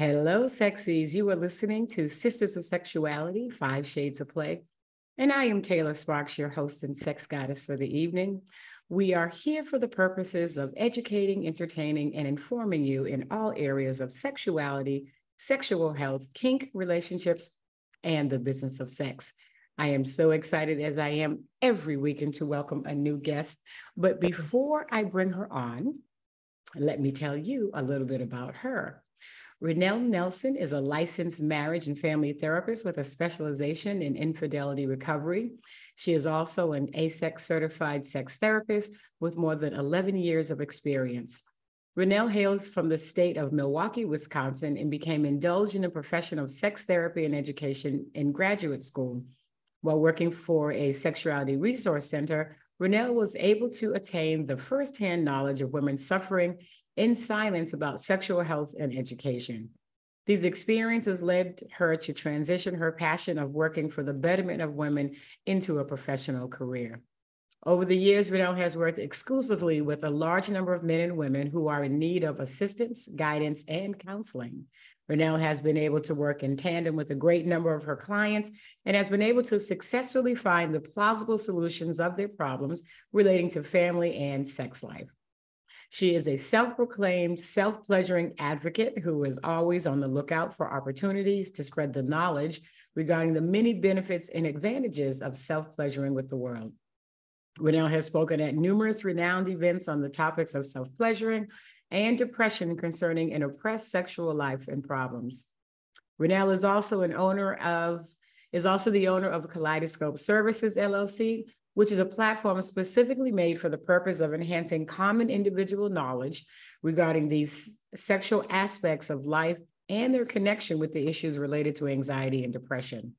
Hello, sexies. You are listening to Sisters of Sexuality, Five Shades of Play. And I am Taylor Sparks, your host and sex goddess for the evening. We are here for the purposes of educating, entertaining, and informing you in all areas of sexuality, sexual health, kink, relationships, and the business of sex. I am so excited as I am every weekend to welcome a new guest. But before I bring her on, let me tell you a little bit about her. Renelle Nelson is a licensed marriage and family therapist with a specialization in infidelity recovery. She is also an AASECT certified sex therapist with more than 11 years of experience. Renelle hails from the state of Milwaukee, Wisconsin, and became indulged in the profession of sex therapy and education in graduate school. While working for a sexuality resource center, Renelle was able to attain the firsthand knowledge of women suffering in silence about sexual health and education. These experiences led her to transition her passion of working for the betterment of women into a professional career. Over the years, Renelle has worked exclusively with a large number of men and women who are in need of assistance, guidance, and counseling. Renelle has been able to work in tandem with a great number of her clients and has been able to successfully find the plausible solutions of their problems relating to family and sex life. She is a self proclaimed, self pleasuring advocate who is always on the lookout for opportunities to spread the knowledge regarding the many benefits and advantages of self pleasuring with the world. Renelle has spoken at numerous renowned events on the topics of self pleasuring and depression concerning an oppressed sexual life and problems. Renelle is also an owner of, is also the owner of Kaleidoscope Services LLC, which is a platform specifically made for the purpose of enhancing common individual knowledge regarding these sexual aspects of life and their connection with the issues related to anxiety and depression.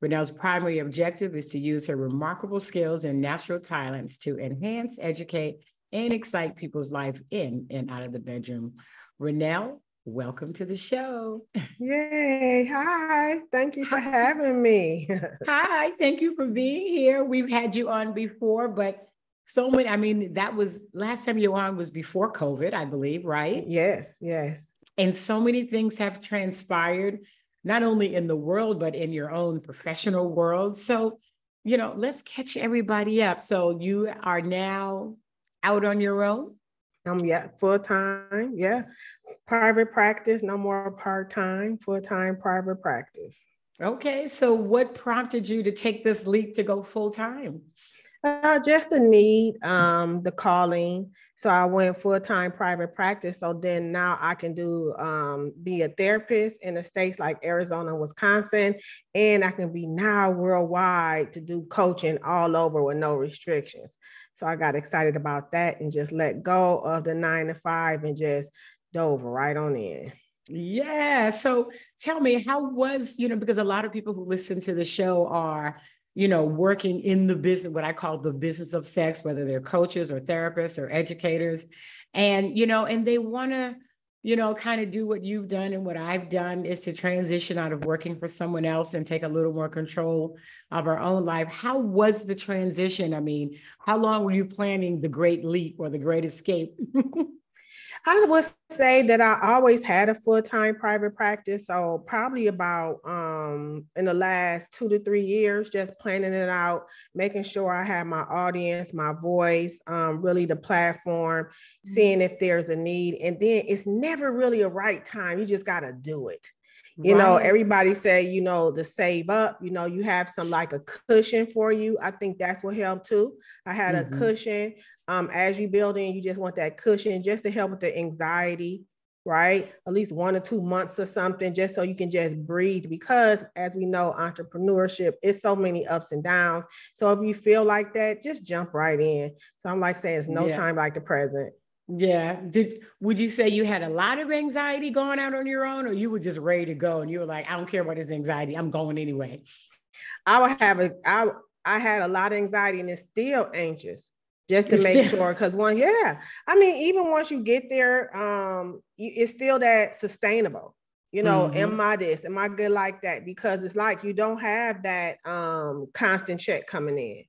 Renelle's primary objective is to use her remarkable skills and natural talents to enhance, educate, and excite people's life in and out of the bedroom. Renelle, welcome to the show. Yay. Hi. Thank you for having me. Hi. Thank you for being here. We've had you on before, but so many, I mean, that was last time you were on was before COVID, I believe, right? Yes. Yes. And so many things have transpired, not only in the world, but in your own professional world. So, you know, let's catch everybody up. So you are now out on your own? Um, yeah, full time. Yeah, private practice, no more part time, full time private practice. Okay, so what prompted you to take this leap to go full time? Uh, just the need, um, the calling. So I went full time private practice. So then now I can do um, be a therapist in the states like Arizona, Wisconsin, and I can be now worldwide to do coaching all over with no restrictions. So I got excited about that and just let go of the nine to five and just dove right on in. Yeah. So tell me, how was, you know, because a lot of people who listen to the show are, you know, working in the business, what I call the business of sex, whether they're coaches or therapists or educators. And, you know, and they want to, you know, kind of do what you've done and what I've done is to transition out of working for someone else and take a little more control of our own life. How was the transition? I mean, how long were you planning the great leap or the great escape? I would say that I always had a full-time private practice. So probably about um, in the last two to three years, just planning it out, making sure I have my audience, my voice, um, really the platform, mm-hmm. seeing if there's a need. And then it's never really a right time. You just got to do it. You right. know, everybody say, you know, to save up, you know, you have some like a cushion for you. I think that's what helped too. I had mm-hmm. a cushion um, as you build in, you just want that cushion just to help with the anxiety, right? At least one or two months or something, just so you can just breathe. Because as we know, entrepreneurship is so many ups and downs. So if you feel like that, just jump right in. So I'm like saying, it's no yeah. time like the present. Yeah. Did would you say you had a lot of anxiety going out on your own, or you were just ready to go and you were like, I don't care about this anxiety, I'm going anyway? I would have a I I had a lot of anxiety and it's still anxious just to it's make still- sure because one yeah. I mean even once you get there um it's still that sustainable. You know mm-hmm. am i this? Am i good like that? Because it's like you don't have that um constant check coming in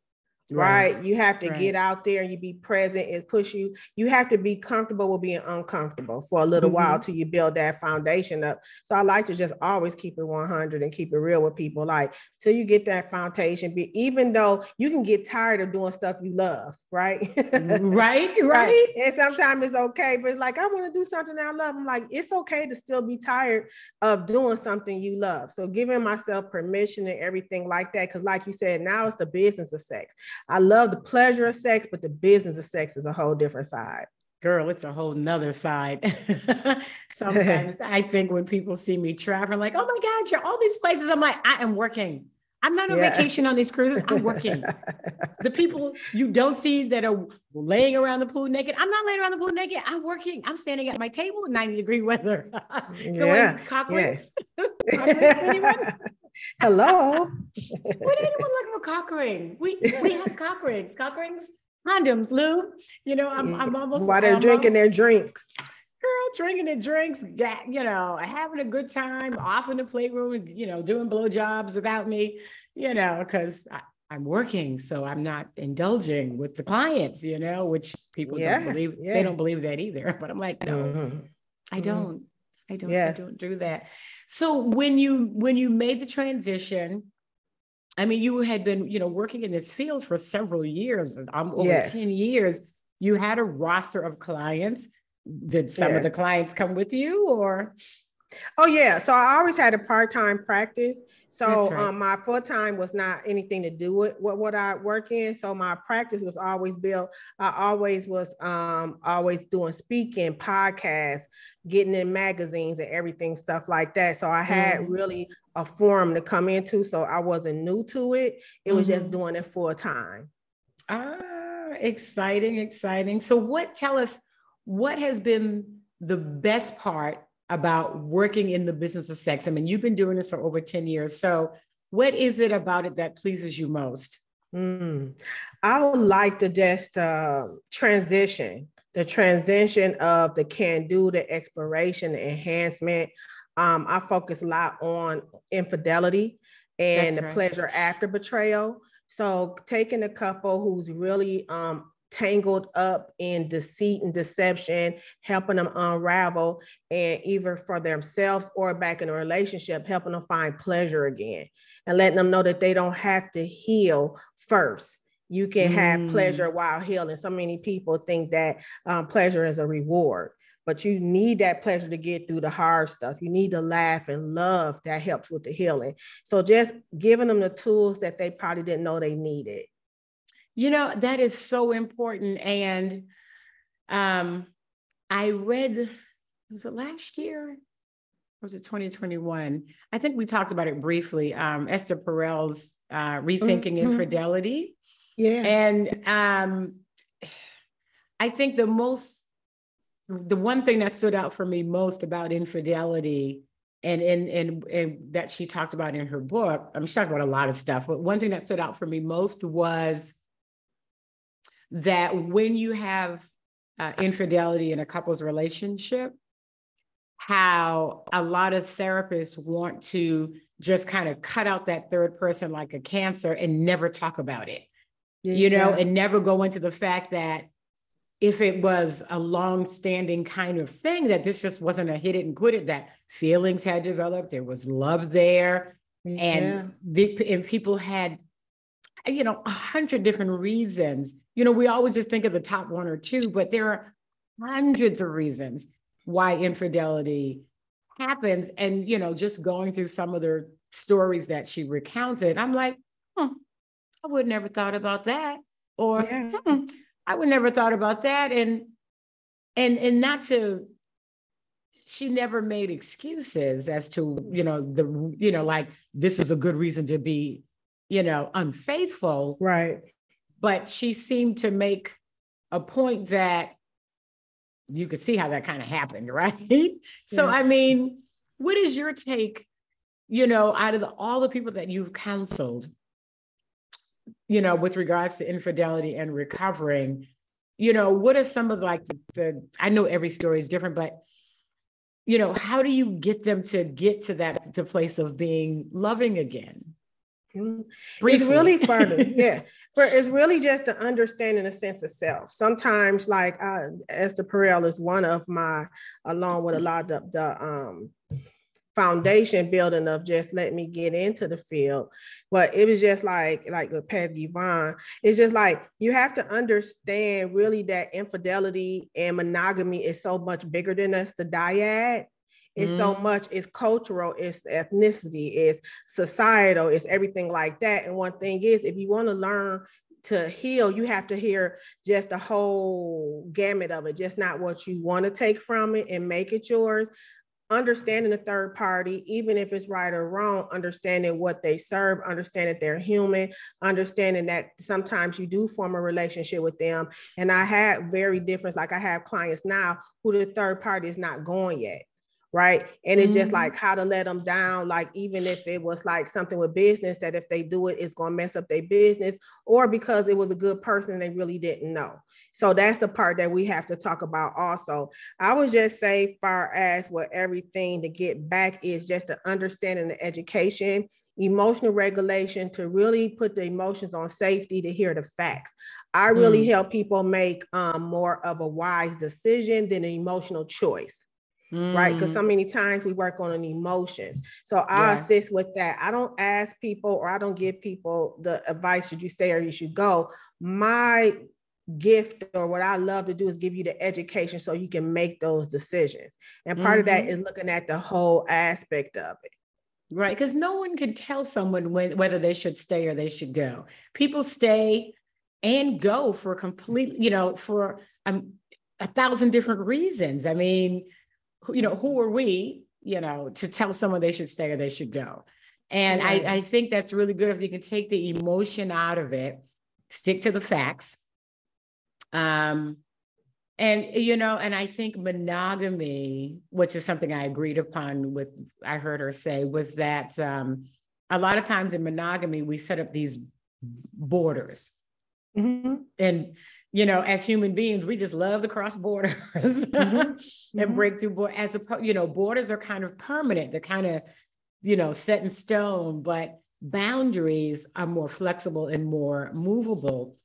right, right? you have to right. get out there and you be present and push you. You have to be comfortable with being uncomfortable for a little mm-hmm. while till you build that foundation up. So i like to just always keep it 100 and keep it real with people like till you get that foundation be even though you can get tired of doing stuff you love right? Right right. and sometimes it's okay but it's like i want to do something i love. I'm like it's okay to still be tired of doing something you love. So giving myself permission and everything like that because like you said now it's the business of sex I love the pleasure of sex, but the business of sex is a whole different side. Girl, it's a whole nother side. Sometimes I think when people see me traveling, like, oh my God, you're all these places. I'm like, I am working. I'm not on yeah. vacation on these cruises. I'm working. the people you don't see that are laying around the pool naked, I'm not laying around the pool naked. I'm working. I'm standing at my table in 90 degree weather. yeah. cock rings. anyone? Hello. Would anyone look for cock ring? We we have cock rings, cock rings, condoms, Lou. You know, I'm I'm almost while they're drinking their drinks. Girl, drinking their drinks, you know, having a good time, off in the playroom, you know, doing blowjobs without me, you know, because I'm working, so I'm not indulging with the clients, you know, which people yes, don't believe. They don't believe that either. But I'm like, no, mm-hmm. I don't. I don't. Yes. I don't do that. So when you when you made the transition, I mean, you had been, you know, working in this field for several years, um, over yes. 10 years. You had a roster of clients. Did some yes. of the clients come with you or? Oh yeah. So I always had a part-time practice. So right. um, my full-time was not anything to do with what, what I work in. So my practice was always built. I always was um, always doing speaking, podcasts, getting in magazines and everything, stuff like that. So I had mm-hmm. really a forum to come into. So I wasn't new to it. It was mm-hmm. just doing it full time. Ah, exciting, exciting. So what tell us what has been the best part about working in the business of sex? I mean, you've been doing this for over 10 years. So what is it about it that pleases you most? Mm. I would like to just uh, transition the transition of the can do, the exploration, the enhancement. Um, I focus a lot on infidelity and That's the right. pleasure after betrayal. So taking a couple who's really um, tangled up in deceit and deception, helping them unravel, and either for themselves or back in a relationship, helping them find pleasure again and letting them know that they don't have to heal first you can have mm. pleasure while healing. So many people think that um, pleasure is a reward, but you need that pleasure to get through the hard stuff. You need to laugh and love that helps with the healing. So just giving them the tools that they probably didn't know they needed. You know, that is so important. And um, I read, was it last year? was it 2021? I think we talked about it briefly. Um, Esther Perel's uh, Rethinking mm-hmm. Infidelity. Yeah. And um, I think the most, the one thing that stood out for me most about infidelity and and and, and that she talked about in her book, I mean, she talked about a lot of stuff, but one thing that stood out for me most was that when you have uh, infidelity in a couple's relationship, how a lot of therapists want to just kind of cut out that third person like a cancer and never talk about it yeah. you know, and never go into the fact that if it was a long-standing kind of thing, that this just wasn't a hit it and quit it, that feelings had developed, there was love there, yeah. and the and people had, you know, a hundred different reasons. You know, we always just think of the top one or two, but there are hundreds of reasons why infidelity happens. And you know, just going through some of the stories that she recounted, I'm like, hmm, I would never thought about that. Or yeah. hmm, I would never thought about that. And and and not to she never made excuses as to, you know, the, you know, like this is a good reason to be, you know, unfaithful. Right. But she seemed to make a point that you could see how that kind of happened, right? Yeah. So, I mean, what is your take, you know, out of the, all the people that you've counseled, you know, with regards to infidelity and recovering, you know, what are some of like the, the I know every story is different, but you know, how do you get them to get to that the place of being loving again? Mm-hmm. It's really fun. yeah. It's really just the understanding a sense of self. Sometimes, like uh, Esther Perel is one of my, along with a lot of the um, foundation building of just let me get into the field. But it was just like, like with Pat Yvonne, it's just like you have to understand really that infidelity and monogamy is so much bigger than us, the dyad. It's mm. so much, it's cultural, it's ethnicity, it's societal, it's everything like that. And one thing is, if you want to learn to heal, you have to hear just the whole gamut of it, just not what you want to take from it and make it yours, understanding the third party, even if it's right or wrong, understanding what they serve, understanding they're human, understanding that sometimes you do form a relationship with them. And I had very different, like I have clients now who the third party is not going yet right? And it's mm-hmm. just like how to let them down like even if it was like something with business that if they do it it's going to mess up their business or because it was a good person and they really didn't know. So that's the part that we have to talk about also. I would just say far as what everything to get back is just the understanding the education emotional regulation to really put the emotions on safety to hear the facts. I really mm. help people make um, more of a wise decision than an emotional choice Mm. right? Because so many times we work on an emotions. So I yeah. assist with that. I don't ask people or I don't give people the advice should you stay or you should go. My gift or what I love to do is give you the education so you can make those decisions. And part mm-hmm. of that mm-hmm. looking at the whole aspect of it. Right. Because no one can tell someone when, whether they should stay or they should go. People stay and go for complete, you know, for um, a thousand different reasons. I mean, you know, who are we, you know, to tell someone they should stay or they should go? And I, I think that's really good if you can take the emotion out of it, stick to the facts. Um, and you know, and I think monogamy, which is something I agreed upon with I heard her say, was that um, a lot of times in monogamy we set up these borders, mm-hmm. and you know, as human beings, we just love to cross borders mm-hmm. and mm-hmm. break through. As a, you know, borders are kind of permanent. They're kind of, you know, set in stone, but boundaries are more flexible and more movable.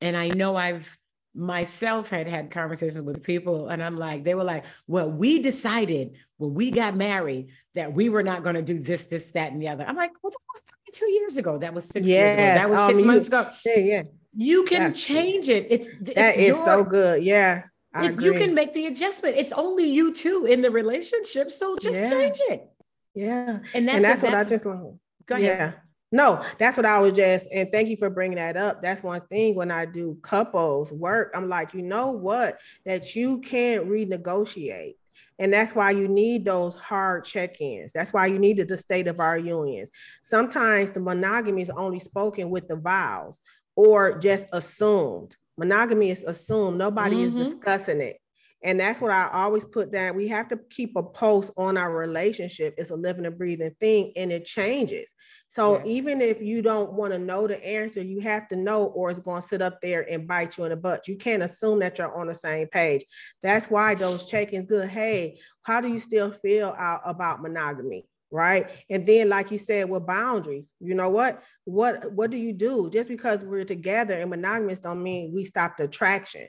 And I know I've myself had had conversations with people and I'm like, they were like, well, we decided when we got married that we were not going to do this, this, that, and the other. I'm like, well, that was two years ago. That was six yes. years ago. That was um, six months ago. Yeah, yeah. You can That's change it. It's, it's that is your, so good. Yes. It, you can make the adjustment. It's only you two in the relationship. So just yeah. change it. Yeah. And that's, and that's, a, what I just learned. Go ahead. Yeah. No, that's what I was just, and thank you for bringing that up. That's one thing when I do couples work, I'm like, you know what? That you can't renegotiate. And that's why you need those hard check ins. That's why you needed the state of our unions. Sometimes the monogamy is only spoken with the vows or just assumed. Monogamy is assumed, nobody mm-hmm. is discussing it. And that's what I always put down. We have to keep a pulse on our relationship. It's a living and breathing thing and it changes. So yes. even if you don't want to know the answer, you have to know, or it's going to sit up there and bite you in the butt. You can't assume that you're on the same page. That's why those check-ins good. Hey, how do you still feel out about monogamy? Right and then like you said with boundaries you know what what what do you do just because we're together and monogamous don't mean we stop the attraction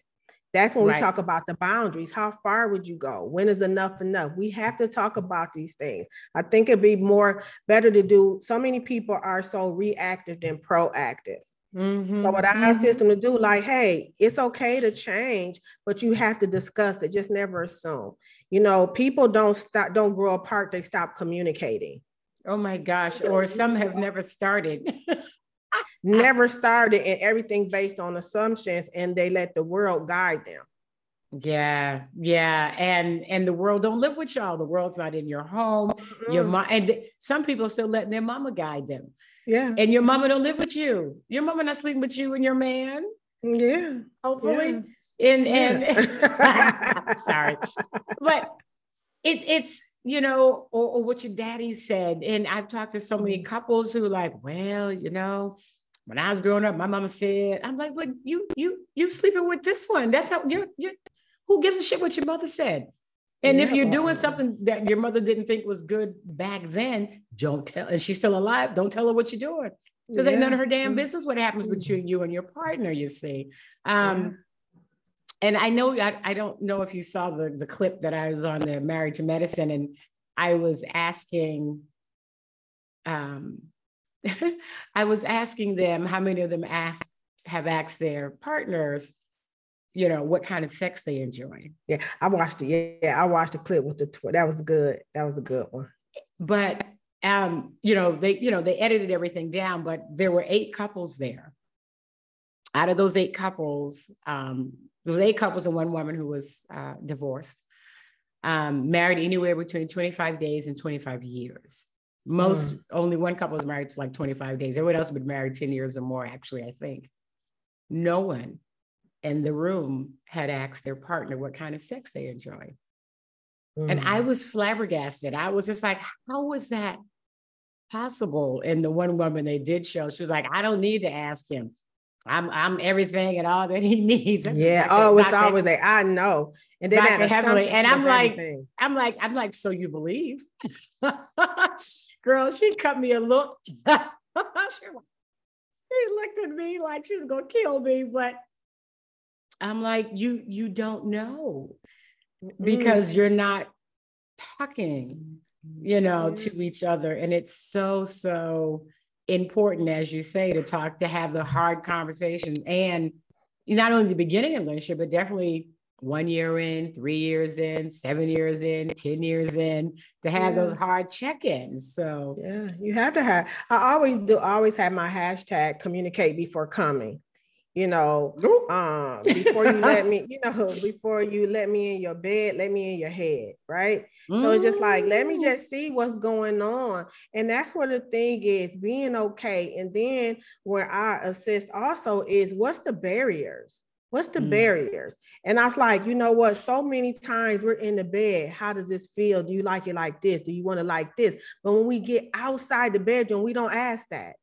that's when right. we talk about the boundaries. How far would you go? When is enough enough? We have to talk about these things. I think it'd be more better to do. So many people are so reactive than proactive. Mm-hmm. So what I mm-hmm. assist them to do, like, hey, it's okay to change, but you have to discuss it. Just never assume. You know, people don't stop, don't grow apart. They stop communicating. Oh my gosh! Or some have never started. never started and everything based on assumptions and they let the world guide them yeah yeah and and the world don't live with y'all the world's not in your home mm-hmm. your mom and th- some people still letting their mama guide them yeah and your mama don't live with you your mama not sleeping with you and your man yeah hopefully yeah. and yeah. and sorry but it, it's you know or, or what your daddy said and i've talked to so many mm-hmm. couples who like well you know when I was growing up, my mama said, I'm like, but you, you, you sleeping with this one. That's how you're, you're who gives a shit what your mother said? And yeah. if you're doing something that your mother didn't think was good back then, don't tell. And she's still alive. Don't tell her what you're doing. because yeah. ain't none of her damn mm. business what happens mm-hmm. between you and your partner, you see. Um, yeah. And I know, I, I don't know if you saw the, the clip that I was on the Married to Medicine, and I was asking, um, I was asking them how many of them asked, have asked their partners, you know, what kind of sex they enjoy. Yeah, I watched it. Yeah, I watched the clip with the, tw- that was good. That was a good one. But um, you know, they, you know, they edited everything down, but there were eight couples there. Out of those eight couples, um, there was eight couples and one woman who was uh, divorced, um, married anywhere between 25 days and 25 years. Most, mm. only one couple was married for like 25 days. Everyone else had been married 10 years or more, actually, I think. No one in the room had asked their partner what kind of sex they enjoy. Mm. And I mm. was flabbergasted. I was just like, how was that possible. And the one woman they did show, she was like, I don't need to ask him. I'm I'm everything and all that he needs. Yeah. oh, it's always like I know. And then that. And I'm like, everything. I'm like, I'm like, so you believe? Girl, she cut me a look. she looked at me like she's gonna kill me, but I'm like, you you don't know because mm. you're not talking you know, mm-hmm. to each other. And it's so, so important, as you say, to talk, to have the hard conversations and not only the beginning of the relationship, but definitely one year in, three years in, seven years in, 10 years in, to have yeah. those hard check-ins. So yeah, you have to have, I always do always have my hashtag communicate before coming you know, um, before you let me, you know, before you let me in your bed, let me in your head, right? Mm. So it's just like, let me mm. just see what's going on. And that's what the thing is, being okay. And then where I assist also is what's the barriers? What's the mm. barriers? And I was like, you know what? So many times we're in the bed. How does this feel? Do you like it like this? Do you want to like this? But when we get outside the bedroom, we don't ask that.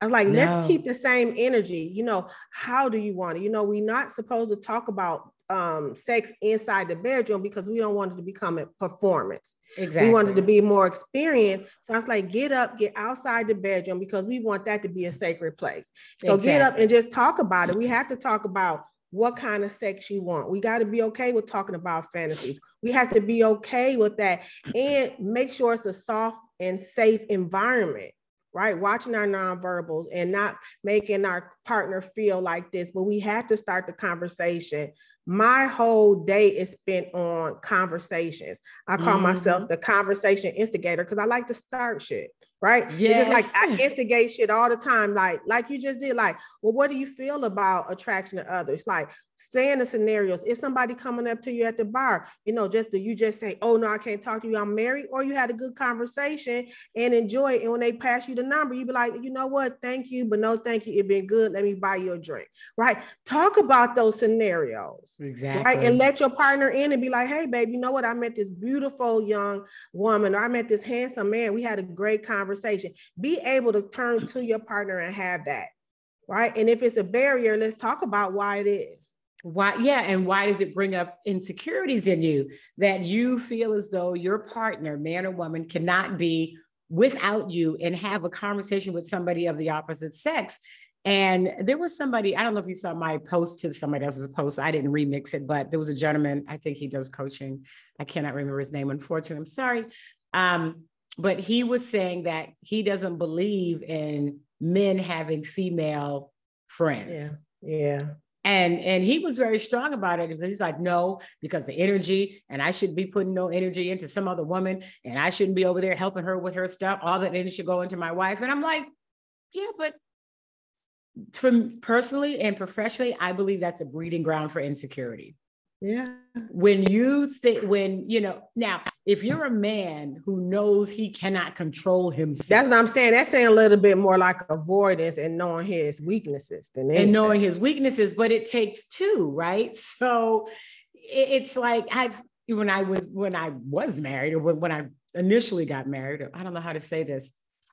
I was like, no. let's keep the same energy. You know, how do you want it? You know, we're not supposed to talk about um, sex inside the bedroom because we don't want it to become a performance. Exactly. We wanted to be more experienced. So I was like, get up, get outside the bedroom because we want that to be a sacred place. So exactly. get up and just talk about it. We have to talk about what kind of sex you want. We got to be okay with talking about fantasies. We have to be okay with that and make sure it's a soft and safe environment right? Watching our nonverbals and not making our partner feel like this, but we had to start the conversation. My whole day is spent on conversations. I call mm-hmm. myself the conversation instigator because I like to start shit right? Yes. It's just like I instigate shit all the time, like like you just did. Like, well, what do you feel about attraction to others? Like, stay in the scenarios. If somebody coming up to you at the bar, you know, just do you just say, "Oh no, I can't talk to you. I'm married," or you had a good conversation and enjoy it. And when they pass you the number, you be like, "You know what? Thank you, but no, thank you. It been good. Let me buy you a drink." Right? Talk about those scenarios. Exactly. Right, and let your partner in and be like, "Hey, babe, you know what? I met this beautiful young woman, or I met this handsome man. We had a great conversation." Be able to turn to your partner and have that right? And if it's a barrier, let's talk about why it is. Why, yeah, and why does it bring up insecurities in you that you feel as though your partner, man or woman, cannot be without you and have a conversation with somebody of the opposite sex? And there was somebody, I don't know if you saw my post to somebody else's post. I didn't remix it, but there was a gentleman, I think he does coaching. I cannot remember his name, unfortunately. I'm sorry. Um, but he was saying that he doesn't believe in men having female friends. Yeah. Yeah and and he was very strong about it because he's like no because the energy and i shouldn't be putting no energy into some other woman and i shouldn't be over there helping her with her stuff. All that energy should go into my wife. And i'm like yeah but from personally and professionally i believe that's a breeding ground for insecurity. Yeah. When you think, when, you know, now, if you're a man who knows he cannot control himself. That's what I'm saying. That's saying a little bit more like avoidance and knowing his weaknesses than anything. And knowing his weaknesses, but it takes two, right? So it's like I've, when I was, when I was married or when, I initially got married, I don't know how to say this.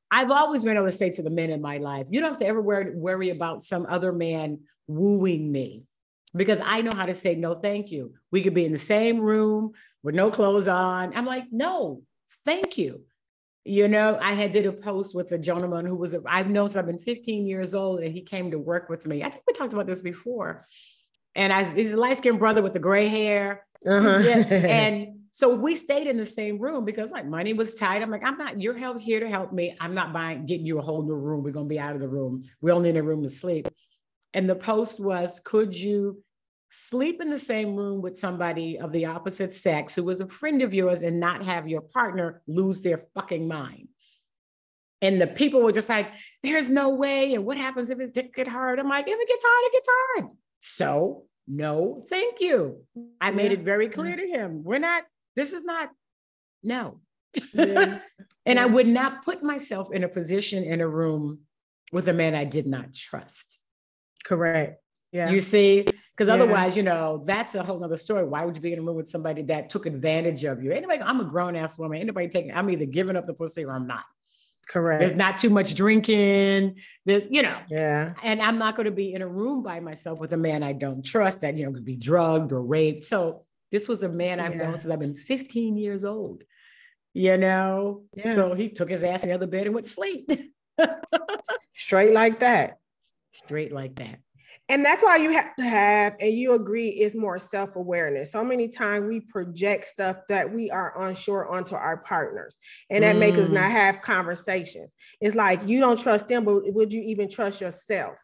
I've always been able to say to the men in my life, you don't have to ever worry, worry about some other man wooing me because I know how to say no, thank you. We could be in the same room with no clothes on. I'm like, no, thank you. You know, I had did a post with a gentleman who was, a, I've known since I've been 15 years old and he came to work with me. I think we talked about this before. And I, he's a light skinned brother with the gray hair. Uh-huh. and so we stayed in the same room because like money was tight. I'm like, I'm not, you're help here to help me. I'm not buying, getting you a whole new room. We're going to be out of the room. We only in a room to sleep. And the post was, could you sleep in the same room with somebody of the opposite sex who was a friend of yours and not have your partner lose their fucking mind. And the people were just like, there's no way. And what happens if it gets hard? I'm like, if it gets hard, it gets hard. So, no, thank you. I made it very clear mm-hmm. to him. We're not, this is not, no. Yeah. and yeah. I would not put myself in a position in a room with a man I did not trust. Correct. Yeah. You see, because yeah. otherwise, you know, that's a whole other story. Why would you be in a room with somebody that took advantage of you? Anybody, I'm a grown ass woman. Anybody taking, I'm either giving up the pussy or I'm not. Correct. There's not too much drinking. There's, you know, yeah. And I'm not going to be in a room by myself with a man I don't trust that, you know, could be drugged or raped. So this was a man I've yeah. known since I've been 15 years old, you know? Yeah. So he took his ass in the other bed and went to sleep. Straight like that. Straight like that. And that's why you have to have, and you agree, is more self awareness. So many times we project stuff that we are unsure onto our partners, and that mm. makes us not mm. have conversations. It's like you don't trust them, but would you even trust yourself?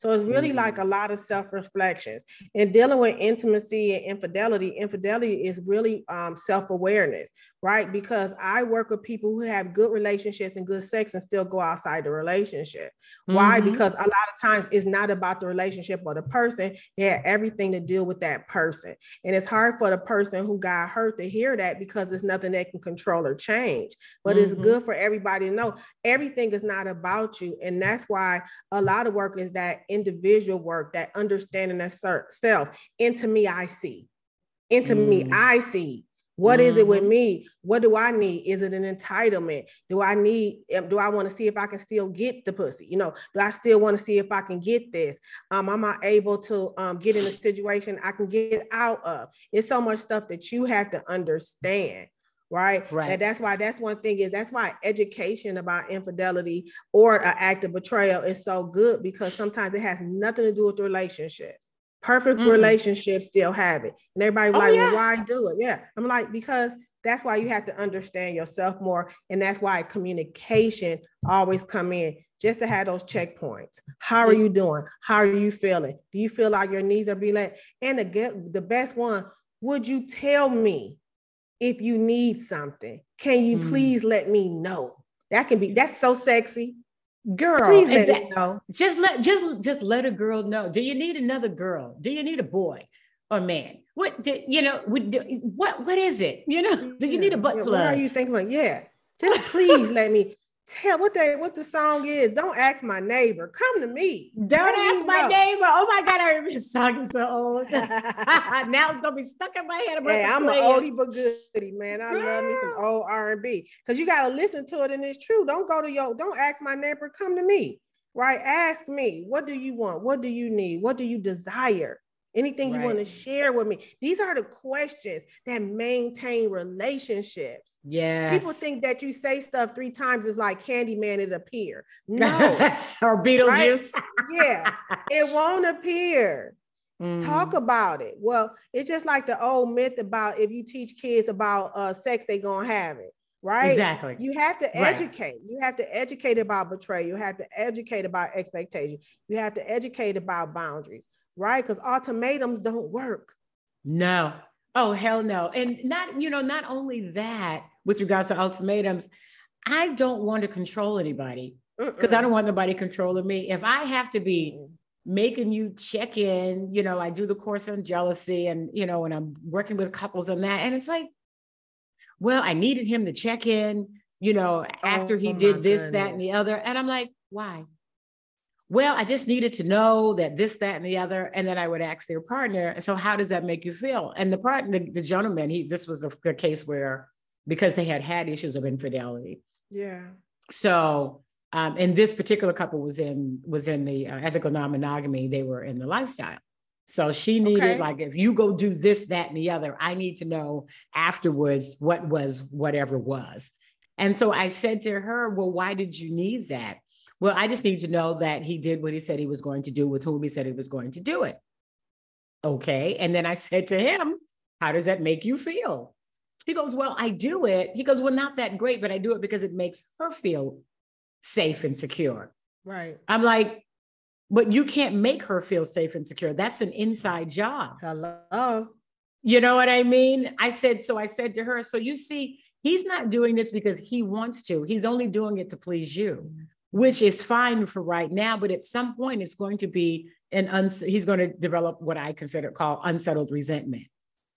So it's really mm-hmm. like a lot of self reflections and dealing with intimacy and infidelity. Infidelity is really um, self awareness, right? Because I work with people who have good relationships and good sex and still go outside the relationship. Mm-hmm. Why? Because a lot of times it's not about the relationship or the person. It had everything to deal with that person. And it's hard for the person who got hurt to hear that because there's nothing they can control or change. But mm-hmm. it's good for everybody to know everything is not about you. And that's why a lot of work is that individual work, that understanding of self. Into me, I see. Into mm. me, I see. What mm-hmm. is it with mm-hmm. me? What do I need? Is it an entitlement? Do I need, do I want to see if I can still get the pussy? You know, do I still want to see if I can get this? Um, am I able to um, get in a situation I can get out of? It's so much stuff that you have to understand right? Right. And that's why that's one thing is that's why education about infidelity or an act of betrayal is so good because sometimes it has nothing to do with relationships. Perfect mm-hmm. relationships still have it. And everybody oh, like, yeah. well, why do it? Yeah. I'm like, because that's why you have to understand yourself more. And that's why communication always come in just to have those checkpoints. How are you doing? How are you feeling? Do you feel like your knees are being met? And the, get, the best one, would you tell me if you need something. Can you mm. please let me know? That can be that's so sexy. Girl, please let that, know. Just let just just let a girl know. Do you need another girl? Do you need a boy or man? What do, you know? What what what is it? You know? Do you need a butt plug? What are you thinking about? Yeah, just please let me tell what they what the song is. Don't ask my neighbor. Come to me. Don't ask my know. neighbor. Oh my God, I remember this song is so old. now it's gonna be stuck in my head. I'm, hey, I'm an oldie but goodie, man. I love me some old R&B. Because you gotta listen to it and it's true. Don't go to your, don't ask my neighbor, come to me. Right? Ask me, what do you want? What do you need? What do you desire? Anything right. you want to share with me? These are the questions that maintain relationships. Yeah. People think that you say stuff three times is like Candyman, it appear. No. or Beetlejuice. Right? yeah. It won't appear. Mm. Talk about it. Well, it's just like the old myth about if you teach kids about uh, sex, they're gonna have it right? Exactly. You have to educate. Right. You have to educate about betrayal. You have to educate about expectation. You have to educate about boundaries right? Because ultimatums don't work. No. Oh, hell no. And not, you know, not only that, with regards to ultimatums, I don't want to control anybody because I don't want nobody controlling me. If I have to be making you check in, you know, I do the course on jealousy and, you know, and I'm working with couples on that. And it's like, well, I needed him to check in, you know, oh, after oh, he did this, goodness. that, and the other. And I'm like, why? Well, I just needed to know that this, that, and the other. And then I would ask their partner, so how does that make you feel? And the partner, the, the gentleman, he this was a, a, case where because they had had issues of infidelity. Yeah. So, um, and this particular couple was in was in the uh, ethical non-monogamy. They were in the lifestyle. So she needed okay. like if you go do this, that, and the other, I need to know afterwards what was whatever was. And so I said to her, Well, why did you need that? Well, I just need to know that he did what he said he was going to do with whom he said he was going to do it. Okay. And then I said to him, How does that make you feel? He goes, Well, I do it. He goes, Well, not that great, but I do it because it makes her feel safe and secure. Right. I'm like, But you can't make her feel safe and secure. That's an inside job. Hello. You know what I mean? I said, So I said to her, So you see, he's not doing this because he wants to, he's only doing it to please you. Which is fine for right now, but at some point it's going to be an uns- he's going to develop what I consider call unsettled resentment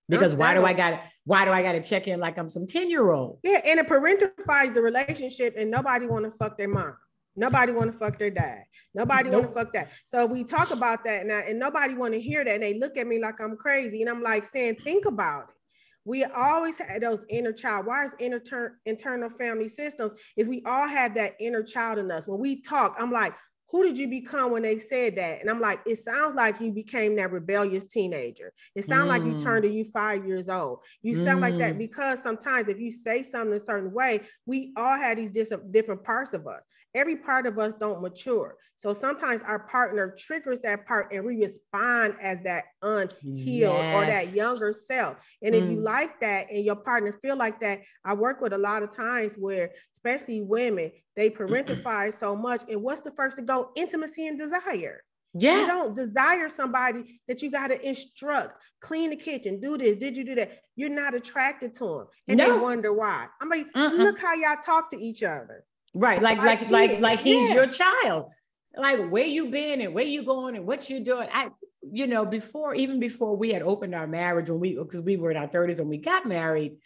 because why do I got why do I got to check in like I'm some 10 year old? Yeah, and it parentifies the relationship, and nobody want to fuck their mom. Nobody want to fuck their dad. Nobody nope. want to fuck that. So we talk about that now, and nobody want to hear that. And they look at me like I'm crazy, and I'm like saying, think about it. We always had those inner child. Why is inter- internal family systems? Is we all have that inner child in us. When we talk, I'm like, who did you become when they said that? And I'm like, it sounds like you became that rebellious teenager. It sounds mm. like you turned to mm. you five years old. You sound like that mm. because sometimes if you say something a certain way, we all have these dis- different parts of us every part of us don't mature. So sometimes our partner triggers that part and we respond as that unhealed yes. or that younger self. And if you mm. like that and your partner feel like that, I work with a lot of times where, especially women, they parentify so much. And what's the first to go? Intimacy and desire. Yeah. You don't desire somebody that you got to instruct, clean the kitchen, do this. Did you do that? You're not attracted to them. And no. they wonder why. I'm like, look how y'all talk to each other. Right. Like, like, like, like he's yeah. your child. Like where you been and where you going and what you doing. I, you know, before, even before we had opened our marriage when we, because we were in our 30s when we got married,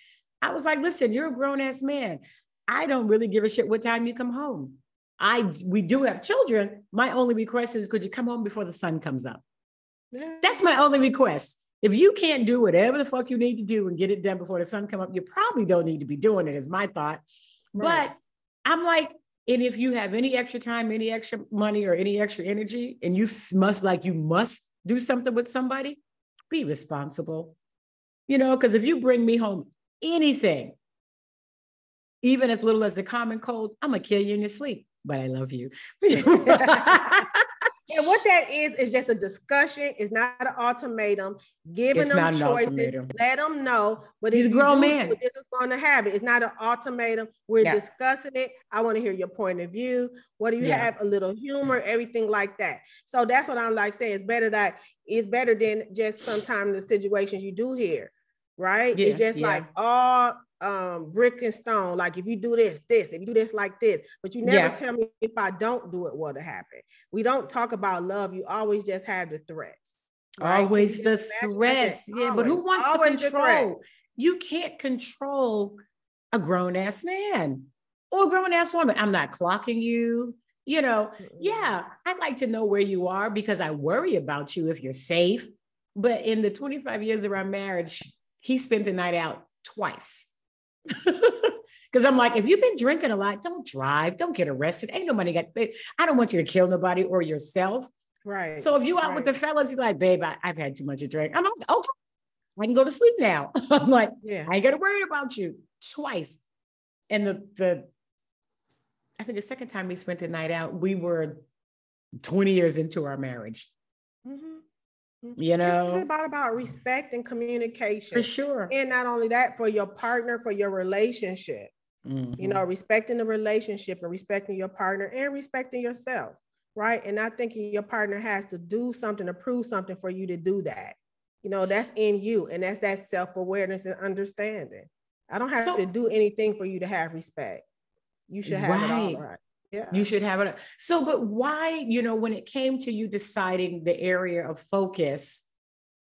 I was like, listen, you're a grown ass man. I don't really give a shit what time you come home. I we do have children. My only request is could you come home before the sun comes up? Yeah. That's my only request. If you can't do whatever the fuck you need to do and get it done before the sun come up, you probably don't need to be doing it, is my thought. Right. But I'm like, and if you have any extra time, any extra money, or any extra energy, and you must like you must do something with somebody, be responsible. You know, because if you bring me home anything, even as little as the common cold, I'm gonna kill you in your sleep. But I love you. And what that is is just a discussion. It's not an ultimatum. Giving it's them choices, let them know. But he's a grown man. This is going to happen. It's not an ultimatum. We're yeah. discussing it. I want to hear your point of view. What do you yeah. have? A little humor, everything like that. So that's what I'm like saying. It's better that it's better than just sometimes the situations you do here, right? Yeah. It's just like all um brick and stone like if you do this this if you do this like this but you never yeah. tell me if i don't do it what'll happen? We don't talk about love you always just have the threats right? always the threats. Yeah always, but who wants to control? You can't control a grown-ass man or a grown-ass woman. I'm not clocking you you know? Yeah i'd like to know where you are because i worry about you if you're safe but in the 25 years of our marriage he spent the night out twice Because I'm like, if you've been drinking a lot, don't drive, don't get arrested. Ain't no money got. I don't want you to kill nobody or yourself. Right. So if you out right. with the fellas, you're like, babe, I, have had too much to drink. I'm like, okay, I can go to sleep now. I'm like, yeah, I ain't gonna worry about you twice. And the the, I think the second time we spent the night out, we were 20 years into our marriage. Mm-hmm. Mm-hmm. You know, it's about about respect and communication for sure. And not only that, for your partner, for your relationship. Mm-hmm. You know, respecting the relationship and respecting your partner and respecting yourself, right? And not thinking your partner has to do something to prove something for you to do that. You know, that's in you, and that's that self awareness and understanding. I don't have so, to do anything for you to have respect. You should have right. it all right. Yeah. You should have it. So, but why, you know, when it came to you deciding the area of focus,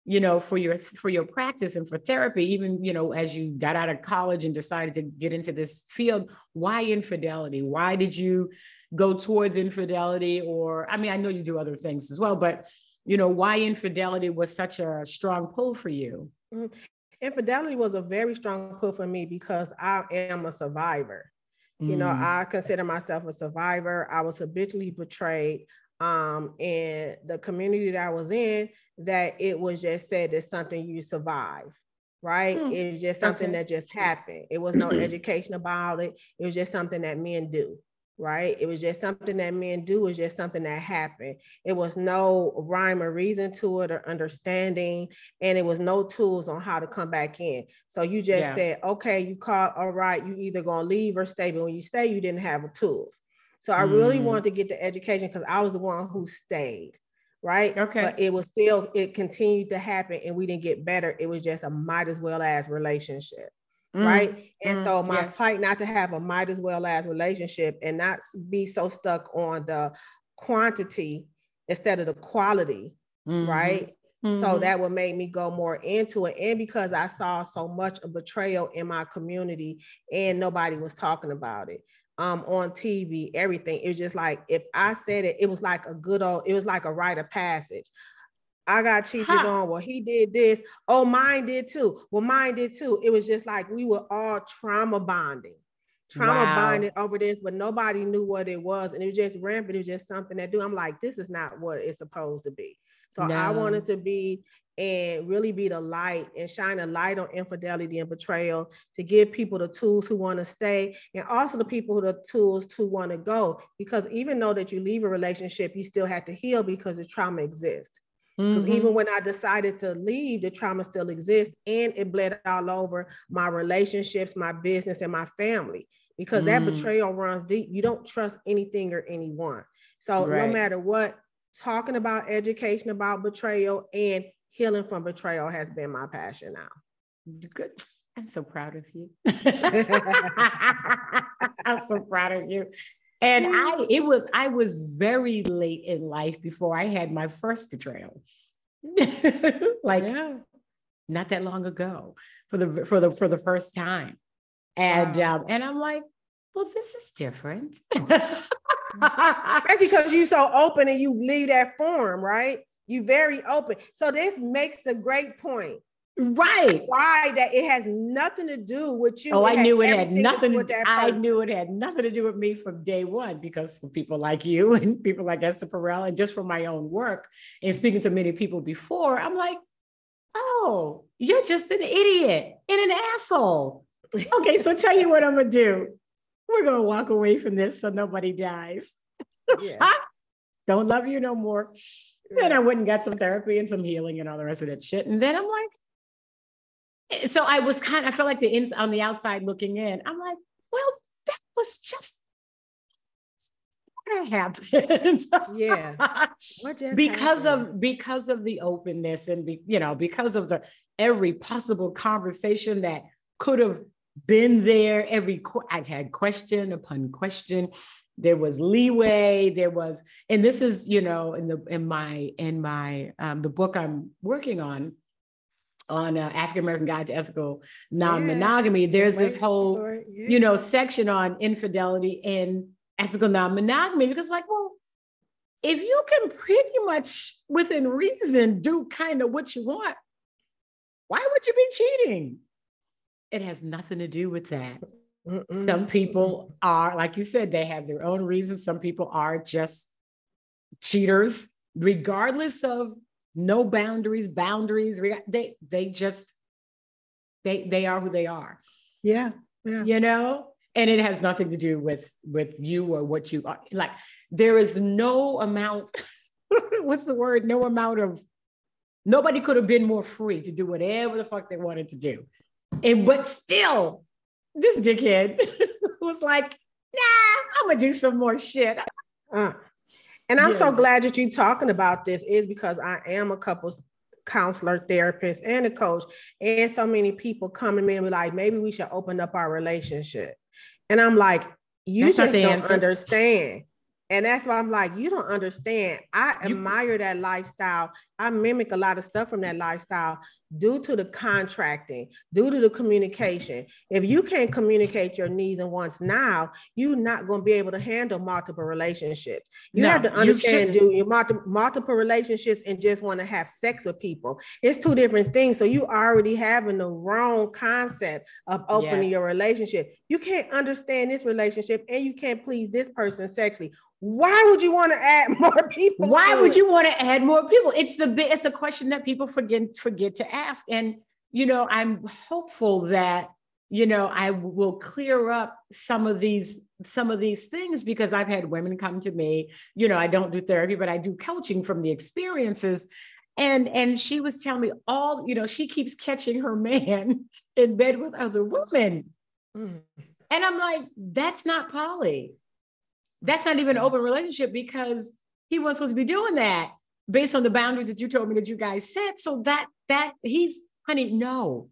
you know, for your for your practice and for therapy, even, you know, as you got out of college and decided to get into this field, why infidelity? Why did you go towards infidelity? Or I mean, I know you do other things as well, but you know, why infidelity was such a strong pull for you? Mm-hmm. Infidelity was a very strong pull for me because I am a survivor. You know, mm. I consider myself a survivor. I was habitually betrayed. Um, and the community that I was in, that it was just said that something you survive. right? Hmm. It was just something okay. that just happened. It was no education about it. It was just something that men do, right? It was just something that men do. It was just something that happened. It was no rhyme or reason to it or understanding, and it was no tools on how to come back in. So you just yeah. said, okay, you caught, all right, you either gonna leave or stay. But when you stay, you didn't have the tools. So I really mm. wanted to get the education because I was the one who stayed right? Okay. But it was still, it continued to happen and we didn't get better. It was just a might as well as relationship. Mm. Right. And mm. so my yes. fight not to have a might as well as relationship and not be so stuck on the quantity instead of the quality. Mm-hmm. Right. Mm-hmm. So that would make me go more into it. And because I saw so much of betrayal in my community and nobody was talking about it um, on TV, everything. It was just like if I said it, it was like a good old, it was like a rite of passage. I got cheated huh. on. Well, he did this. Oh, mine did too. Well, mine did too. It was just like we were all trauma bonding, trauma wow. bonding over this, but nobody knew what it was. And it was just rampant. It was just something that do. I'm like, this is not what it's supposed to be. So no. I wanted to be and really be the light and shine a light on infidelity and betrayal to give people the tools who want to stay and also the people who the tools to want to go because even though that you leave a relationship you still have to heal because the trauma exists because mm-hmm. even when i decided to leave the trauma still exists and it bled all over my relationships my business and my family because mm. that betrayal runs deep you don't trust anything or anyone so right. no matter what talking about education about betrayal and healing from betrayal has been my passion now. Good. I'm so proud of you. I'm so proud of you. And I it was I was very late in life before I had my first betrayal. like yeah. not that long ago for the for the for the first time. And wow. um and I'm like, well, this is different. That's because you're so open and you leave that form, right? You very open. So this makes the great point. Right. Why that it has nothing to do with you. Oh, I knew it had nothing. To, to I knew it had nothing to do with me from day one because people like you and people like Esther Perel, and just from my own work and speaking to many people before, I'm like, oh, you're just an idiot and an asshole. Okay, so tell you what I'm gonna do. We're gonna walk away from this so nobody dies. Yeah. Don't love you no more. Then I went and got some therapy and some healing and all the rest of that shit. And then I'm like, so I was kind of, I felt like the ins on the outside looking in. I'm like, well, that was just what happened. yeah. because happened? of because of the openness and be, you know, because of the every possible conversation that could have been there, every I had question upon question there was leeway there was and this is you know in the in my in my um, the book i'm working on on uh, african american guide to ethical non-monogamy yeah. there's this whole yeah. you know section on infidelity and ethical non-monogamy because like well if you can pretty much within reason do kind of what you want why would you be cheating it has nothing to do with that Mm-mm. Some people are, like you said, they have their own reasons. Some people are just cheaters, regardless of no boundaries, boundaries. They they just they they are who they are. Yeah, yeah. You know, and it has nothing to do with with you or what you are. Like there is no amount. what's the word? No amount of. Nobody could have been more free to do whatever the fuck they wanted to do, and but still this dickhead was like, nah, I'm gonna do some more shit. Uh, and I'm yeah. so glad that you're talking about this is because I am a couples counselor, therapist, and a coach. And so many people come to me and be like, maybe we should open up our relationship. And I'm like, you That's just don't answer. understand. And that's why I'm like, you don't understand. I you, admire that lifestyle. I mimic a lot of stuff from that lifestyle due to the contracting, due to the communication. If you can't communicate your needs and wants now, you're not going to be able to handle multiple relationships. You no, have to understand, do your multiple, multiple relationships and just want to have sex with people. It's two different things. So you already having the wrong concept of opening yes. your relationship. You can't understand this relationship and you can't please this person sexually why would you want to add more people? Why would it? you want to add more people? It's the it's a question that people forget forget to ask. And you know, I'm hopeful that, you know, I will clear up some of these some of these things because I've had women come to me, you know, I don't do therapy, but I do coaching from the experiences. And and she was telling me all, you know, she keeps catching her man in bed with other women. Mm. And I'm like, that's not poly That's not even an open relationship because he wasn't supposed to be doing that based on the boundaries that you told me that you guys set. So that that he's honey, no.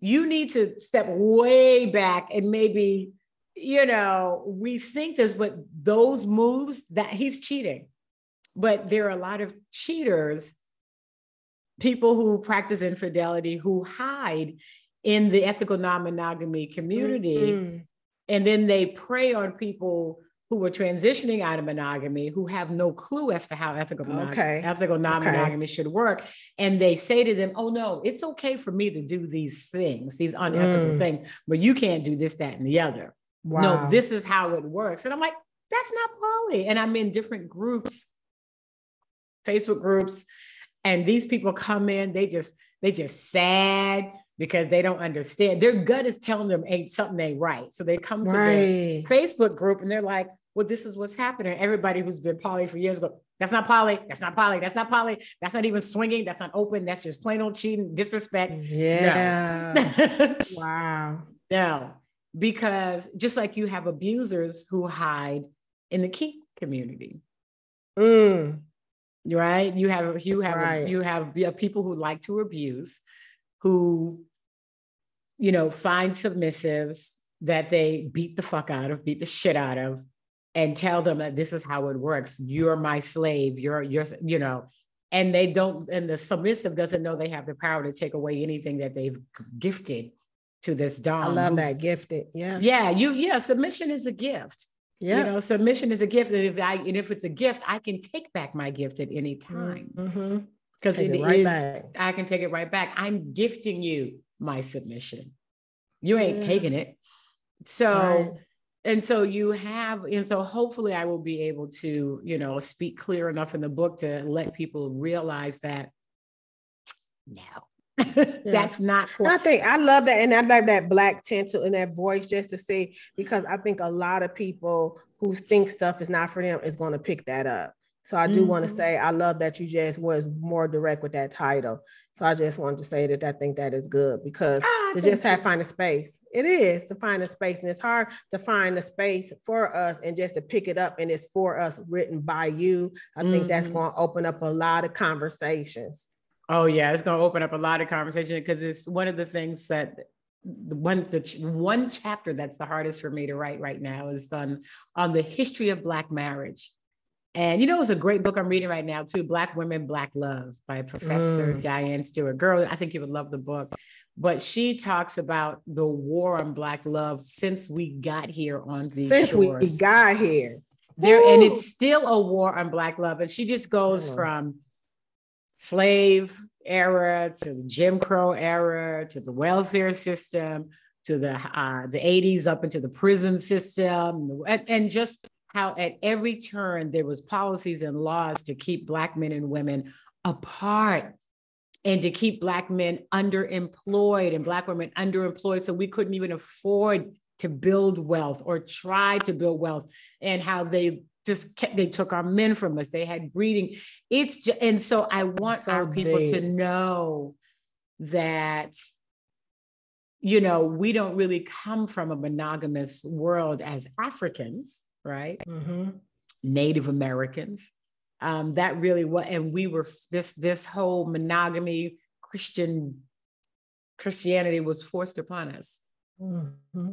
You need to step way back and maybe, you know, we think this, but those moves that he's cheating. But there are a lot of cheaters, people who practice infidelity, who hide in the ethical non-monogamy community. Mm-hmm. And then they prey on people who are transitioning out of monogamy who have no clue as to how ethical, okay. ethical non-monogamy okay. should work and they say to them oh no it's okay for me to do these things these unethical mm. things but you can't do this that and the other wow. no this is how it works and i'm like that's not poly and i'm in different groups facebook groups and these people come in they just they just sad because they don't understand. Their gut is telling them ain't something ain't right. So they come to right. the Facebook group and they're like, well, this is what's happening. Everybody who's been poly for years go, that's not poly, that's not poly, that's not poly, that's not even swinging, that's not open, that's just plain old cheating, disrespect. Yeah. No. wow. No, because just like you have abusers who hide in the kink community. Mm. Right? You have you have right. you have people who like to abuse, who you know find submissives that they beat the fuck out of, beat the shit out of, and tell them that this is how it works. You're my slave. You're, you're, you know, and they don't, and the submissive doesn't know they have the power to take away anything that they've gifted to this dom. I love that gifted. Yeah. Yeah. You, yeah. Submission is a gift. Yeah. You know, submission is a gift. And if I, and if it's a gift, I can take back my gift at any time. Mm-hmm. Because it, it right is, back. I can take it right back. I'm gifting you my submission. You ain't yeah. taking it. So, right and so you have and so hopefully i will be able to you know speak clear enough in the book to let people realize that no that's not cool. I think I love that, and I love that black tinsel in that voice just to say because I think a lot of people who think stuff is not for them is going to pick that up. So I do mm-hmm. want to say I love that you just was more direct with that title. So I just wanted to say that I think that is good because ah, to just have find a space. It is to find a space, and it's hard to find a space for us and just to pick it up and it's for us written by you. I mm-hmm. think that's mm-hmm. going to open up a lot of conversations. Oh yeah, it's going to open up a lot of conversation because it's one of the things that the one the one chapter that's the hardest for me to write right now is on on the history of black marriage and you know, it's a great book I'm reading right now too, Black Women, Black Love by Professor mm. Dianne Stewart. Girl, I think you would love the book. But she talks about the war on Black love since we got here on these since shores. we got here. There, and it's still a war on Black love. And she just goes from slave era to the Jim Crow era to the welfare system to the uh, the 80s up into the prison system and, and just how at every turn there was policies and laws to keep black men and women apart and to keep black men underemployed and black women underemployed. So we couldn't even afford to build wealth or try to build wealth and how they just kept they took our men from us. They had breeding. It's just, and so i want so our people deep. to know that you know we don't really come from a monogamous world as africans right? Mm-hmm. Native Americans. Um, that really what, and we were this this whole monogamy Christian Christianity was forced upon us. Mm-hmm.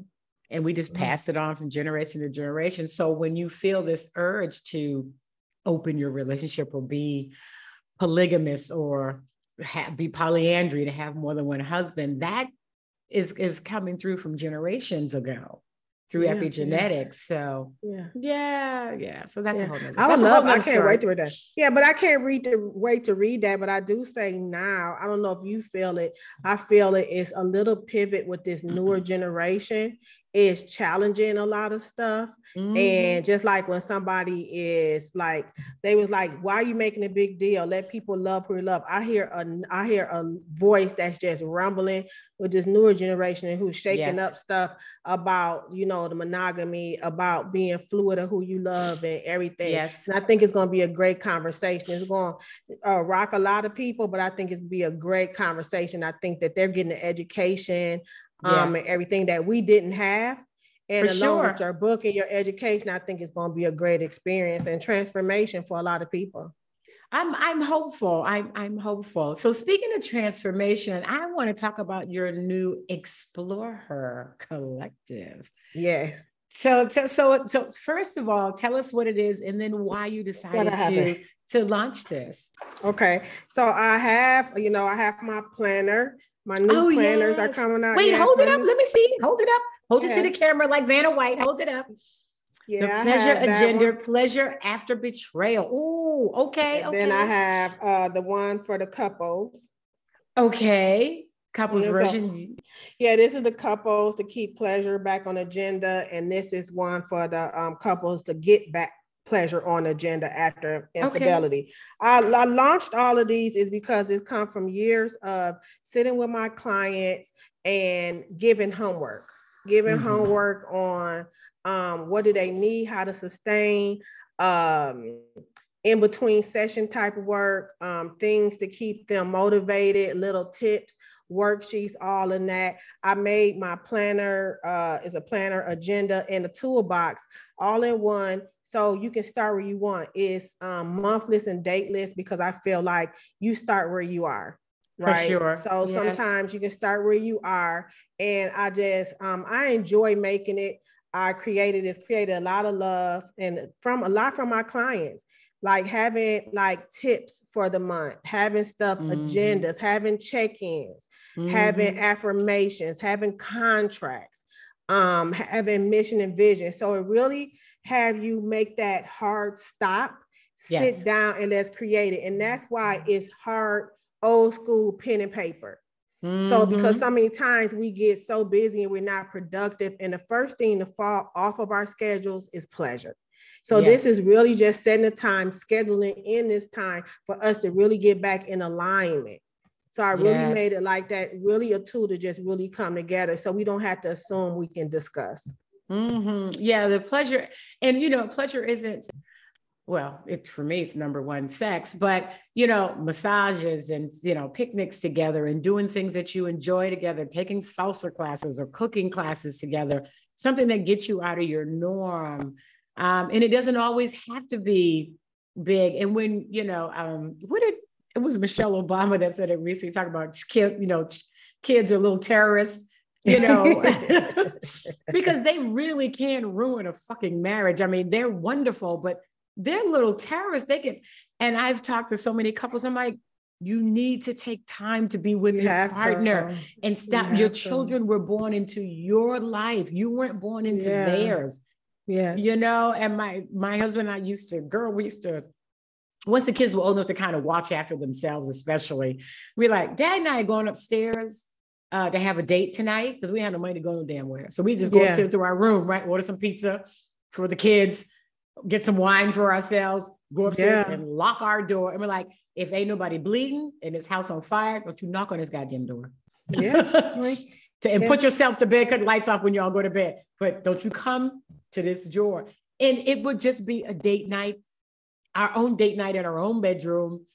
And we just mm-hmm. passed it on from generation to generation. So when you feel this urge to open your relationship or be polygamous or have, be polyandry to have more than one husband, that is is coming through from generations ago through yeah, epigenetics. Yeah. So yeah, yeah, yeah. So that's yeah. a whole nother. I would love. I can't story. wait to read that. Yeah, but I can't read the wait to read that. But I do say now. I don't know if you feel it. I feel it is a little pivot with this newer mm-hmm. generation, is challenging a lot of stuff. Mm-hmm. And just like when somebody is like, they was like, why are you making a big deal? Let people love who you love. I hear a I hear a voice that's just rumbling with this newer generation who's shaking yes. up stuff about, you know, the monogamy, about being fluid of who you love and everything. Yes. And I think it's going to be a great conversation. It's going to uh, rock a lot of people, but I think it's be a great conversation. I think that they're getting the education um, and everything that we didn't have. And for along sure. with your book and your education, I think it's going to be a great experience and transformation for a lot of people. I'm I'm hopeful. I'm I'm hopeful. So speaking of transformation, I want to talk about your new Explore Her collective. Yes. So so so so first of all, tell us what it is and then why you decided to to launch this. Okay. So I have, you know, I have my planner my new oh, planners yes. are coming out. Wait, hold it up. Let me see. Hold it up. Hold it to the camera like Vanna White. Hold it up. Yeah, the pleasure agenda, pleasure after betrayal. Oh, okay, okay. Then I have uh the one for the couples. Okay. Couples version. yeah, this is the couples to keep pleasure back on agenda, and this is one for the um, couples to get back pleasure on agenda after infidelity. Okay. I, I, launched all of these is because it's come from years of sitting with my clients and giving homework, giving mm-hmm. homework on um, what do they need, how to sustain, um, in between session type of work, um, things to keep them motivated, little tips worksheets, all in that. I made my planner uh, is a planner agenda and a toolbox all in one. So you can start where you want. It's um, monthless and dateless because I feel like you start where you are. Right. Sure. So yes. sometimes you can start where you are. And I just um, I enjoy making it. I created this, created a lot of love and from a lot from my clients like having like tips for the month, having stuff, mm-hmm. agendas, having check-ins, mm-hmm. having affirmations, having contracts, um, having mission and vision. So it really have you make that hard stop, yes. sit down, and let's create it. And that's why it's hard, old school pen and paper. Mm-hmm. So because so many times we get so busy and we're not productive, and the first thing to fall off of our schedules is pleasure. So yes. this is really just setting the time, scheduling in this time for us to really get back in alignment. So I really yes. made it like that, really a tool to just really come together. So we don't have to assume we can discuss. Mm-hmm. Yeah, the pleasure, and you know, pleasure isn't well, it for me, it's number one sex, but you know, massages and you know, picnics together and doing things that you enjoy together, taking salsa classes or cooking classes together, something that gets you out of your norm. Um, and it doesn't always have to be big. And when, you know, um, what did it was Michelle Obama that said it recently, talking about kids, you know, kids are little terrorists, you know, because they really can ruin a fucking marriage. I mean, they're wonderful, but they're little terrorists. They can, and I've talked to so many couples. I'm like, you need to take time to be with you your partner to. and stop. You your children to. were born into your life. You weren't born into yeah. theirs. Yeah. You know, and my my husband and I used to, girl, we used to, once the kids were old enough to kind of watch after themselves, especially, we're like, Dad and I are going upstairs uh, to have a date tonight because we had no money to go no damn where. So we just go yeah. sit to our room, right? Order some pizza for the kids, get some wine for ourselves, go upstairs yeah. and lock our door. And we're like, if ain't nobody bleeding and this house on fire, don't you knock on this goddamn door. Yeah. to, and yeah. put yourself to bed, cut lights off when y'all go to bed. But don't you come to this drawer. And it would just be a date night, our own date night in our own bedroom.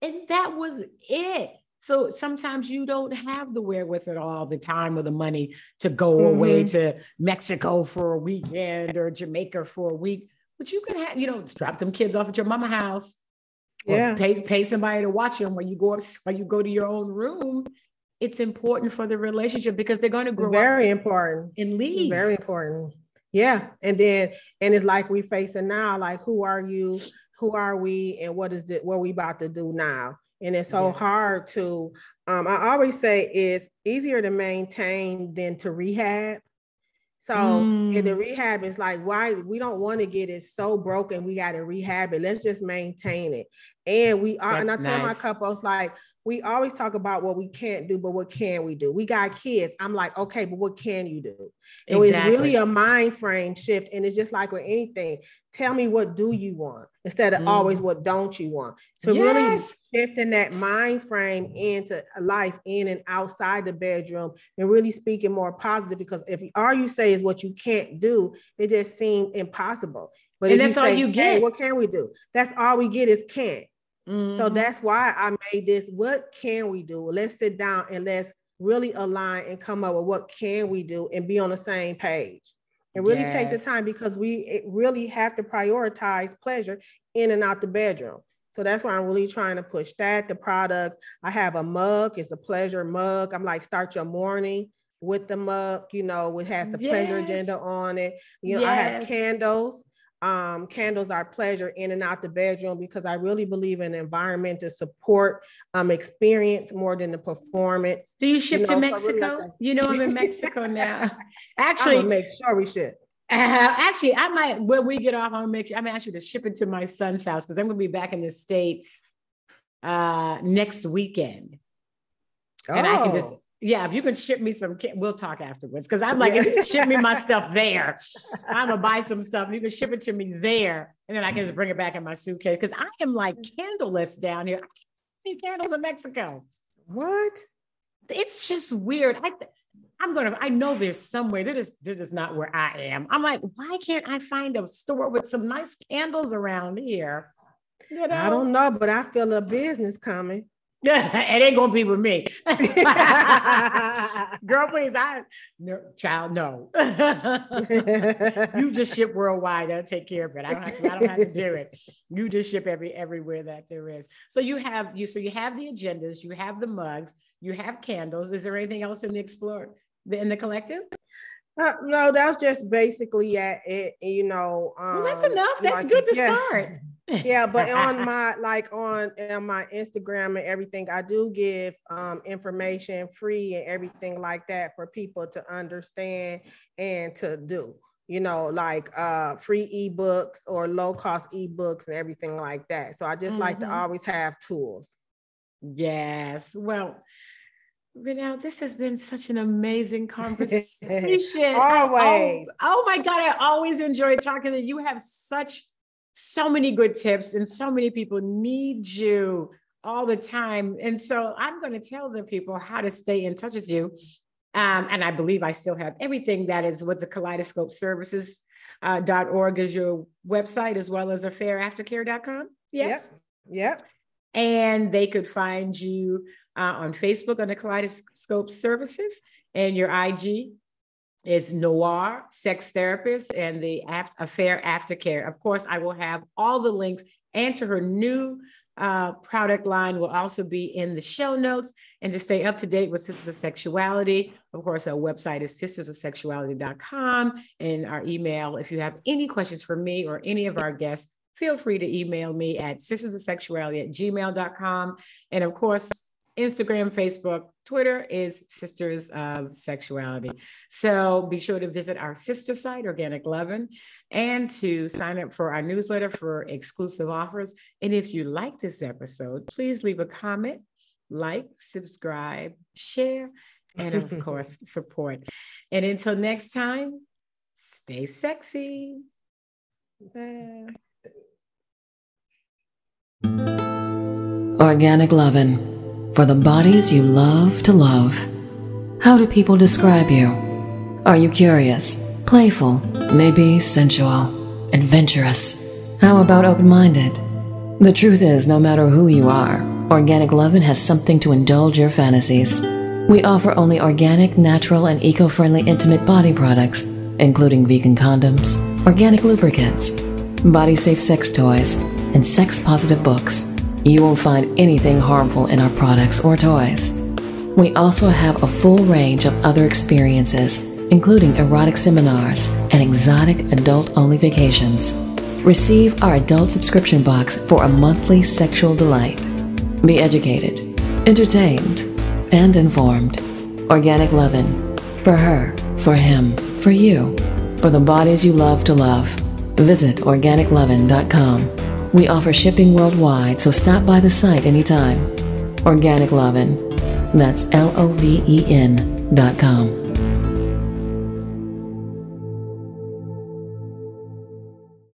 And that was it. So sometimes you don't have the wherewithal all the time or the money to go mm-hmm. away to Mexico for a weekend or Jamaica for a week. But you can have, you know, drop them kids off at your mama house. Yeah. Pay pay somebody to watch them when you go up when you go to your own room. It's important for the relationship because they're going to grow it's very important and leave. It's very important. Yeah. And then, and it's like we facing now, like, who are you? Who are we? And what is it? What are we about to do now? And it's so yeah. hard to, um, I always say it's easier to maintain than to rehab. So mm. in the rehab is like, why we don't want to get it so broken, we got to rehab it. Let's just maintain it. And we are, and I That's tell my nice. couples like we always talk about what we can't do, but what can we do? We got kids. I'm like, okay, but what can you do? And It's really a mind frame shift. And it's just like with anything. Tell me what do you want instead of always Mhm. what don't you want. So Yes. really shifting that mind frame into a life in and outside the bedroom and really speaking more positive because if all you say is what you can't do, it just seems impossible. But And if that's all you "Hey, get." what can we do? That's all we get is can't. So Mhm. that's why I made this. What can we do? Let's sit down and let's really align and come up with what can we do and be on the same page. And really take the time because we really have to prioritize pleasure in and out the bedroom. So that's why I'm really trying to push that. The products. I have a mug, it's a pleasure mug. I'm like, start your morning with the mug, you know, it has the pleasure agenda on it. You know, I have candles um, candles are pleasure in and out the bedroom because I really believe in environment to support um, experience more than the performance. Do you ship know, to so really Mexico? you know, I'm in Mexico now. I'm Actually, make sure we ship. Uh, actually, I might when we get off, I'm gonna make sure I'm gonna ask you to ship it to my son's house because I'm gonna be back in the States uh next weekend. And I can just Oh. Yeah, if you can ship me some, we'll talk afterwards. Cause I'm like, you ship me my stuff there, I'm gonna buy some stuff. You can ship it to me there, and then I can just bring it back in my suitcase. Cause I am like candleless down here. I can't see candles in Mexico. what? It's just weird. I I'm gonna, I know there's somewhere. They're just, they're just not where I am. I'm like, why can't I find a store with some nice candles around here? You know? I don't know, but I feel a business coming. It ain't gonna be with me. Girl, please, I no child, no. you just ship worldwide. I'll take care of it. I don't have to, I don't have to do it. You just ship every everywhere that there is. So you have you so you have the agendas, you have the mugs, you have candles. Is there anything else in the explore the- in the collective? Uh, no, that's just basically at it. You know, um, Well, that's enough. That's like- good to yeah. start. Yeah but on my like on, on my instagram and everything i do give um information free and everything like that for people to understand and to do you know like uh free ebooks or low cost ebooks and everything like that so i just like to Mhm. always have tools Yes. Well, Renelle, this has been such an amazing conversation. I al- Always. oh my God, I always enjoy talking to you. You have such, so many good tips, and so many people need you all the time. And so I'm going to tell the people how to stay in touch with you. Um, and I believe I still have everything that is with the kaleidoscope services. Uh, dot org is your website as well as affairaftercare.com. Yes. yep And they could find you uh, on Facebook under Kaleidoscope Services, and your IG is Noir Sex Therapist and the Af- Affair Aftercare. Of course, I will have all the links and to her new uh, product line will also be in the show notes. And to stay up to date with Sisters of Sexuality, of course, our website is sistersofsexuality.com. And our email, if you have any questions for me or any of our guests, feel free to email me at sistersofsexuality at gmail.com. And of course, Instagram, Facebook, Twitter is Sisters of Sexuality. So be sure to visit our sister site, Organic Lovin', and to sign up for our newsletter for exclusive offers. And if you like this episode, please leave a comment, like, subscribe, share, and of course, support. And until next time, stay sexy. Uh, Organic Lovin' for the bodies you love to love. How do people describe you? Are you curious, playful, maybe sensual, adventurous? How about open minded? The truth is, no matter who you are, Organic Lovin' has something to indulge your fantasies. We offer only organic, natural, and eco friendly intimate body products, including vegan condoms, organic lubricants, body safe sex toys, and sex positive books. You won't find anything harmful in our products or toys. We also have a full range of other experiences, including erotic seminars and exotic adult only vacations. Receive our adult subscription box for a monthly sexual delight. Be educated, entertained, and informed. Organic Lovin'. For her, for him, for you, for the bodies you love to love. Visit organiclovin.com. We offer shipping worldwide, so stop by the site anytime. Organic Lovin'. That's L O V E N dot com.